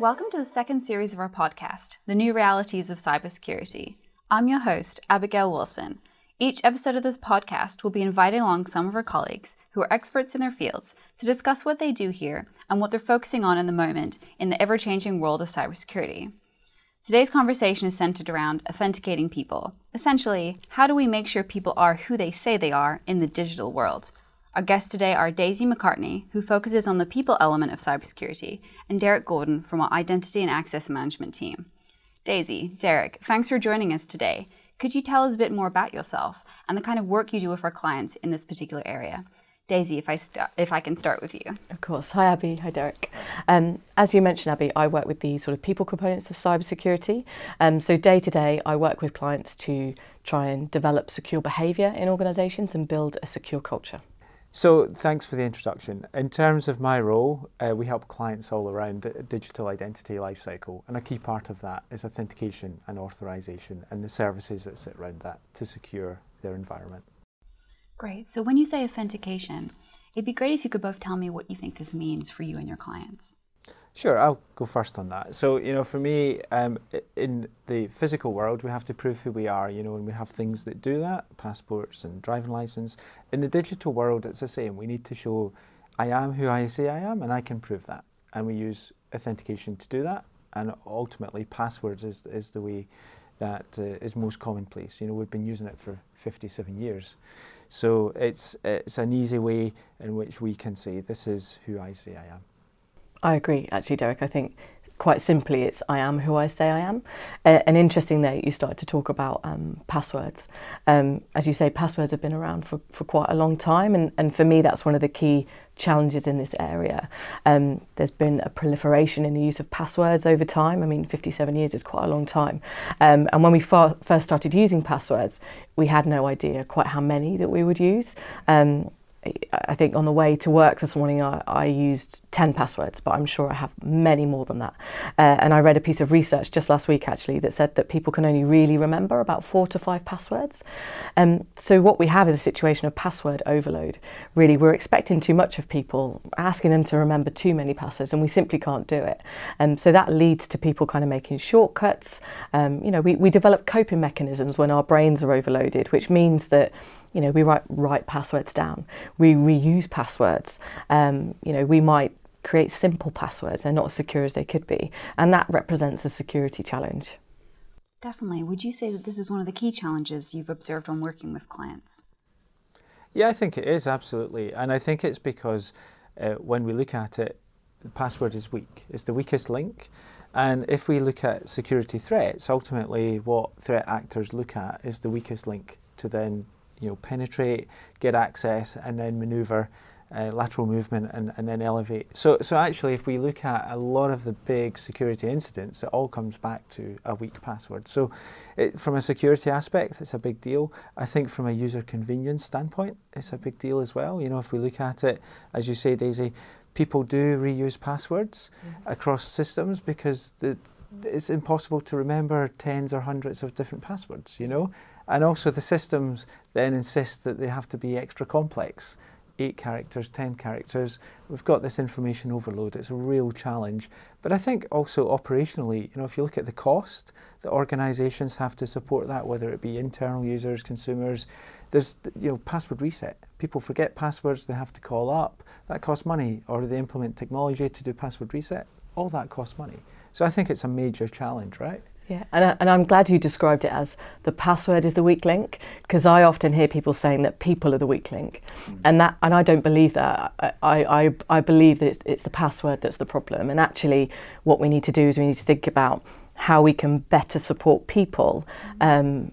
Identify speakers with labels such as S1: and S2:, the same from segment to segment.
S1: Welcome to the second series of our podcast, The New Realities of Cybersecurity. I'm your host, Abigail Wilson. Each episode of this podcast will be inviting along some of our colleagues who are experts in their fields to discuss what they do here and what they're focusing on in the moment in the ever changing world of cybersecurity. Today's conversation is centered around authenticating people. Essentially, how do we make sure people are who they say they are in the digital world? Our guests today are Daisy McCartney, who focuses on the people element of cybersecurity, and Derek Gordon from our Identity and Access Management team. Daisy, Derek, thanks for joining us today. Could you tell us a bit more about yourself and the kind of work you do with our clients in this particular area? Daisy, if I start, if I can start with you.
S2: Of course. Hi, Abby. Hi, Derek. Um, as you mentioned, Abby, I work with the sort of people components of cybersecurity. Um, so day to day, I work with clients to try and develop secure behaviour in organisations and build a secure culture.
S3: So, thanks for the introduction. In terms of my role, uh, we help clients all around the digital identity lifecycle, and a key part of that is authentication and authorization and the services that sit around that to secure their environment.
S1: Great. So, when you say authentication, it'd be great if you could both tell me what you think this means for you and your clients.
S3: Sure, I'll go first on that. So, you know, for me, um, in the physical world, we have to prove who we are, you know, and we have things that do that, passports and driving license. In the digital world, it's the same. We need to show I am who I say I am, and I can prove that. And we use authentication to do that. And ultimately, passwords is, is the way that uh, is most commonplace. You know, we've been using it for 57 years. So it's, it's an easy way in which we can say, this is who I say I am.
S2: I agree, actually, Derek. I think quite simply, it's I am who I say I am. Uh, and interesting that you started to talk about um, passwords. Um, as you say, passwords have been around for, for quite a long time, and, and for me, that's one of the key challenges in this area. Um, there's been a proliferation in the use of passwords over time. I mean, 57 years is quite a long time. Um, and when we far, first started using passwords, we had no idea quite how many that we would use. Um, I think on the way to work this morning, I, I, used 10 passwords, but I'm sure I have many more than that. Uh, and I read a piece of research just last week actually that said that people can only really remember about four to five passwords. Um, so, what we have is a situation of password overload. Really, we're expecting too much of people, asking them to remember too many passwords, and we simply can't do it. And um, so that leads to people kind of making shortcuts. Um, you know, we, we develop coping mechanisms when our brains are overloaded, which means that you know, we write write passwords down. We reuse passwords. Um, you know, we might create simple passwords. They're not as secure as they could be, and that represents a security challenge.
S1: Definitely. Would you say that this is one of the key challenges you've observed when working with clients?
S3: Yeah, I think it is absolutely, and I think it's because uh, when we look at it, the password is weak. It's the weakest link. And if we look at security threats, ultimately what threat actors look at is the weakest link to then you know, penetrate, get access, and then maneuver, uh, lateral movement, and, and then elevate. So, so actually, if we look at a lot of the big security incidents, it all comes back to a weak password. So, it, from a security aspect, it's a big deal. I think from a user convenience standpoint, it's a big deal as well. You know, if we look at it, as you say, Daisy, people do reuse passwords mm-hmm. across systems because the, it's impossible to remember tens or hundreds of different passwords, you know? And also the systems then insist that they have to be extra complex. Eight characters, ten characters. We've got this information overload. It's a real challenge. But I think also operationally, you know, if you look at the cost that organisations have to support that, whether it be internal users, consumers, there's you know password reset. People forget passwords, they have to call up. That costs money, or they implement technology to do password reset. All that costs money. So I think it's a major challenge, right?
S2: Yeah, and, I, and I'm glad you described it as the password is the weak link because I often hear people saying that people are the weak link, mm. and that and I don't believe that. I, I, I believe that it's, it's the password that's the problem, and actually, what we need to do is we need to think about how we can better support people mm. um,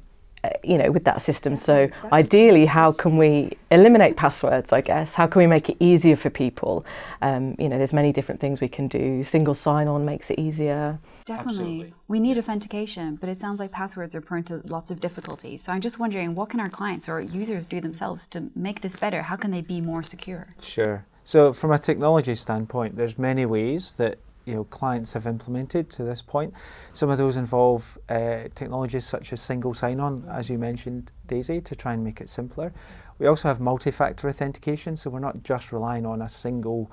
S2: you know, with that system. So ideally, how can we eliminate passwords? I guess how can we make it easier for people? Um, you know, there's many different things we can do. Single sign-on makes it easier.
S1: Definitely, Absolutely. we need authentication, but it sounds like passwords are prone to lots of difficulties. So I'm just wondering, what can our clients or users do themselves to make this better? How can they be more secure?
S3: Sure. So from a technology standpoint, there's many ways that you know clients have implemented to this point. Some of those involve uh, technologies such as single sign-on, as you mentioned, Daisy, to try and make it simpler. We also have multi-factor authentication, so we're not just relying on a single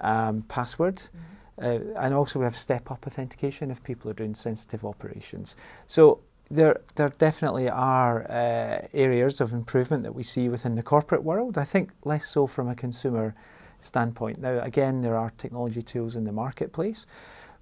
S3: um, password. Mm-hmm. Uh, and also we have step-up authentication if people are doing sensitive operations. So there, there definitely are uh, areas of improvement that we see within the corporate world. I think less so from a consumer standpoint. Now, again, there are technology tools in the marketplace,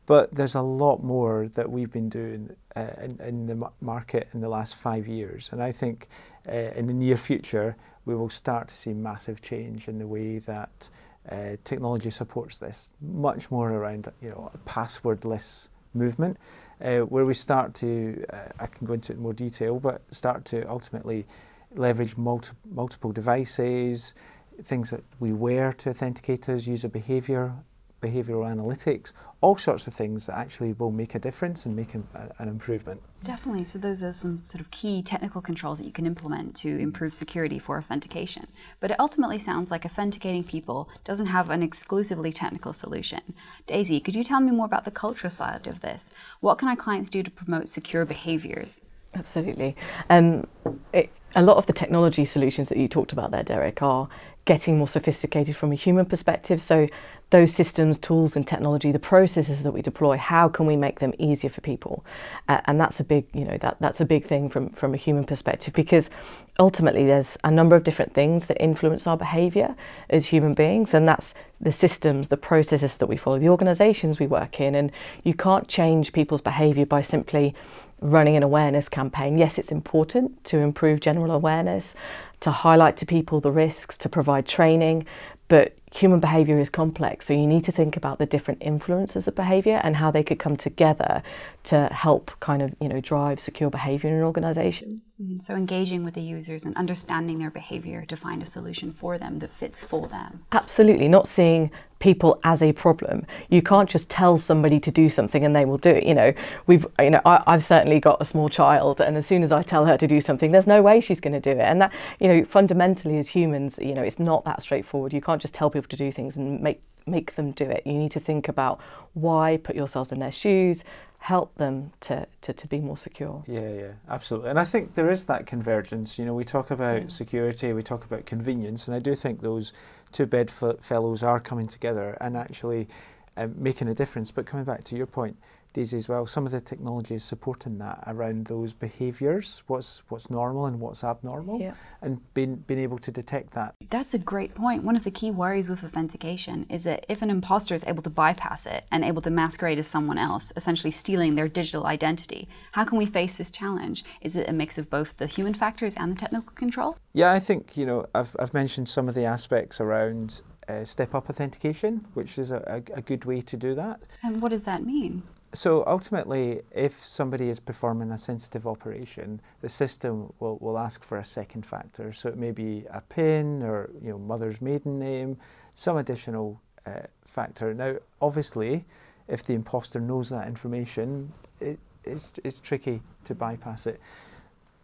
S3: but there's a lot more that we've been doing uh, in, in, the market in the last five years. And I think uh, in the near future, we will start to see massive change in the way that uh, technology supports this, much more around you know a passwordless movement, uh, where we start to, uh, I can go into it in more detail, but start to ultimately leverage multi- multiple devices, things that we wear to authenticate us, user behavior, behavioral analytics, all sorts of things that actually will make a difference and make an, an, improvement.
S1: Definitely. So, those are some sort of key technical controls that you can implement to improve security for authentication. But it ultimately sounds like authenticating people doesn't have an exclusively technical solution. Daisy, could you tell me more about the cultural side of this? What can our clients do to promote secure behaviors?
S2: Absolutely. Um, it, a lot of the technology solutions that you talked about there, Derek, are getting more sophisticated from a human perspective. So those systems, tools, and technology, the processes that we deploy, how can we make them easier for people? Uh, and that's a big, you know, that that's a big thing from from a human perspective because ultimately there's a number of different things that influence our behaviour as human beings, and that's the systems, the processes that we follow, the organisations we work in, and you can't change people's behaviour by simply running an awareness campaign. Yes, it's important to improve general awareness, to highlight to people the risks, to provide training, but human behavior is complex. So you need to think about the different influences of behavior and how they could come together to help kind of, you know, drive secure behavior in an organization.
S1: Mm-hmm. So engaging with the users and understanding their behavior to find a solution for them that fits for them.
S2: Absolutely, not seeing people as a problem. You can't just tell somebody to do something and they will do it. You know, we've you know I, have certainly got a small child, and as soon as I tell her to do something, there's no way she's going to do it. And that you know, fundamentally as humans, you know, it's not that straightforward. You can't just tell people to do things and make make them do it. You need to think about why, put yourselves in their shoes, help them to, to, to be more secure.
S3: Yeah, yeah, absolutely. And I think there is that convergence. You know, we talk about yeah. security, we talk about convenience, and I do think those two bedfellows are coming together and actually um, making a difference. But coming back to your point, Daisy as well. Some of the technology is supporting that around those behaviours, what's what's normal and what's abnormal, yeah. and being being able to detect that.
S1: That's a great point. One of the key worries with authentication is that if an imposter is able to bypass it and able to masquerade as someone else, essentially stealing their digital identity, how can we face this challenge? Is it a mix of both the human factors and the technical controls?
S3: Yeah, I think you know I've I've mentioned some of the aspects around uh, step up authentication, which is a, a, a, good way to do that.
S1: And what does that mean?
S3: So ultimately, if somebody is performing a sensitive operation, the system will, will ask for a second factor. So it may be a PIN or you know mother's maiden name, some additional uh, factor. Now, obviously, if the imposter knows that information, it, it's, it's tricky to bypass it.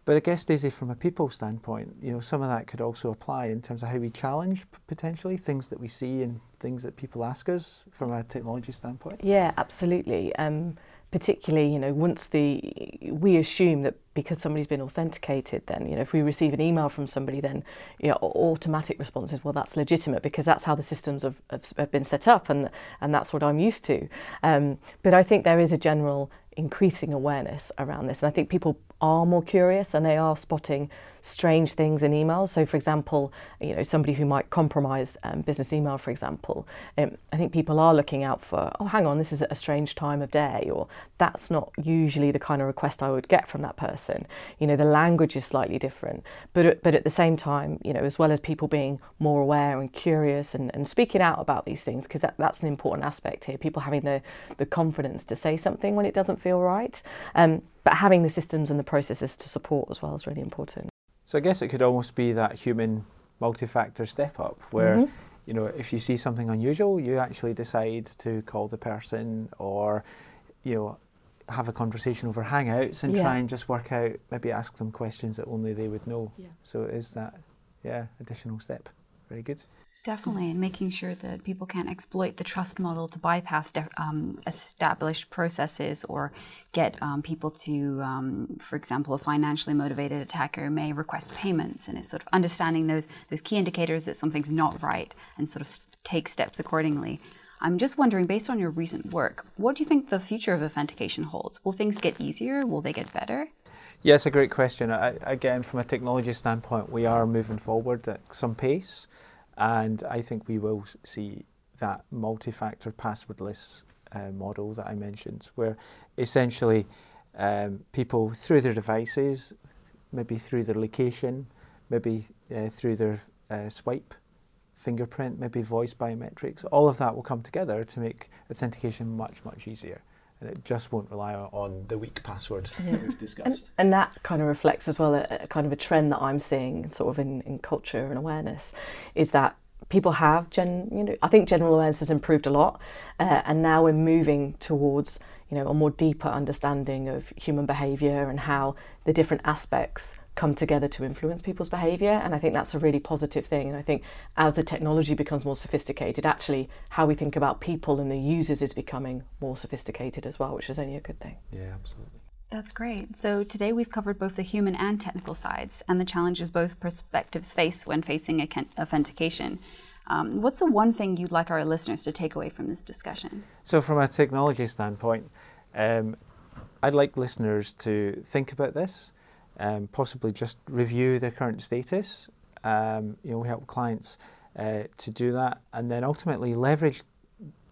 S3: But I guess, Daisy, from a people standpoint, you know, some of that could also apply in terms of how we challenge potentially things that we see and things that people ask us from a technology standpoint.
S2: Yeah, absolutely. Um, particularly, you know, once the we assume that because somebody's been authenticated, then you know, if we receive an email from somebody, then you know, automatic response is well, that's legitimate because that's how the systems have, have, have been set up, and and that's what I'm used to. Um, but I think there is a general increasing awareness around this, and I think people are more curious and they are spotting strange things in emails. So, for example, you know, somebody who might compromise um, business email, for example, um, I think people are looking out for, oh, hang on, this is at a strange time of day, or that's not usually the kind of request I would get from that person. You know, the language is slightly different, but but at the same time, you know, as well as people being more aware and curious and, and speaking out about these things, because that, that's an important aspect here. People having the the confidence to say something when it doesn't feel right. Um, but having the systems and the processes to support as well is really important.
S3: So I guess it could almost be that human multi-factor step up where mm-hmm. you know if you see something unusual you actually decide to call the person or you know have a conversation over hangouts and yeah. try and just work out maybe ask them questions that only they would know yeah. so is that yeah additional step very good
S1: Definitely, and making sure that people can't exploit the trust model to bypass um, established processes or get um, people to, um, for example, a financially motivated attacker may request payments, and it's sort of understanding those those key indicators that something's not right and sort of take steps accordingly. I'm just wondering, based on your recent work, what do you think the future of authentication holds? Will things get easier? Will they get better?
S3: Yes, a great question. I, again, from a technology standpoint, we are moving forward at some pace, and I think we will see that multi-factor passwordless uh, model that I mentioned, where essentially um, people through their devices, maybe through their location, maybe uh, through their uh, swipe fingerprint, maybe voice biometrics, all of that will come together to make authentication much, much easier. And it just won't rely on the weak password yeah. that we've discussed.
S2: And, and, that kind of reflects as well a, a, kind of a trend that I'm seeing sort of in, in culture and awareness is that people have gen you know I think general awareness has improved a lot uh, and now we're moving towards you know a more deeper understanding of human behavior and how the different aspects come together to influence people's behavior and i think that's a really positive thing and i think as the technology becomes more sophisticated actually how we think about people and the users is becoming more sophisticated as well which is only a good thing
S3: yeah absolutely
S1: that's great. So today we've covered both the human and technical sides and the challenges both perspectives face when facing authentication. Um, what's the one thing you'd like our listeners to take away from this discussion?
S3: So, from a technology standpoint, um, I'd like listeners to think about this um, possibly just review their current status. Um, you know, we help clients uh, to do that, and then ultimately leverage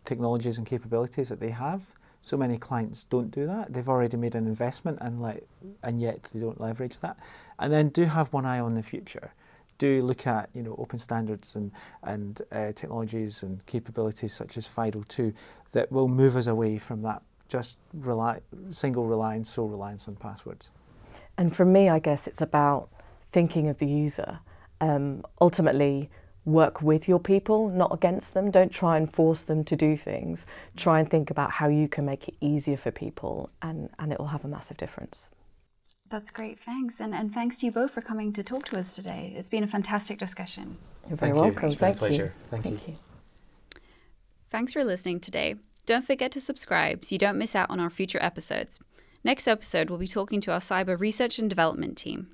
S3: technologies and capabilities that they have. So many clients don't do that. They've already made an investment, and like, and yet they don't leverage that. And then do have one eye on the future. Do look at you know open standards and and uh, technologies and capabilities such as FIDO2 that will move us away from that just rely, single reliance, sole reliance on passwords.
S2: And for me, I guess it's about thinking of the user. Um, ultimately, work with your people, not against them. Don't try and force them to do things. Try and think about how you can make it easier for people, and, and it will have a massive difference.
S1: That's great. Thanks. And, and thanks to you both for coming to talk to us today. It's been a fantastic discussion.
S2: You're very Thank welcome.
S3: You. Thank you. Thank,
S2: Thank you. you.
S1: Thanks for listening today. Don't forget to subscribe so you don't miss out on our future episodes. Next episode, we'll be talking to our cyber research and development team.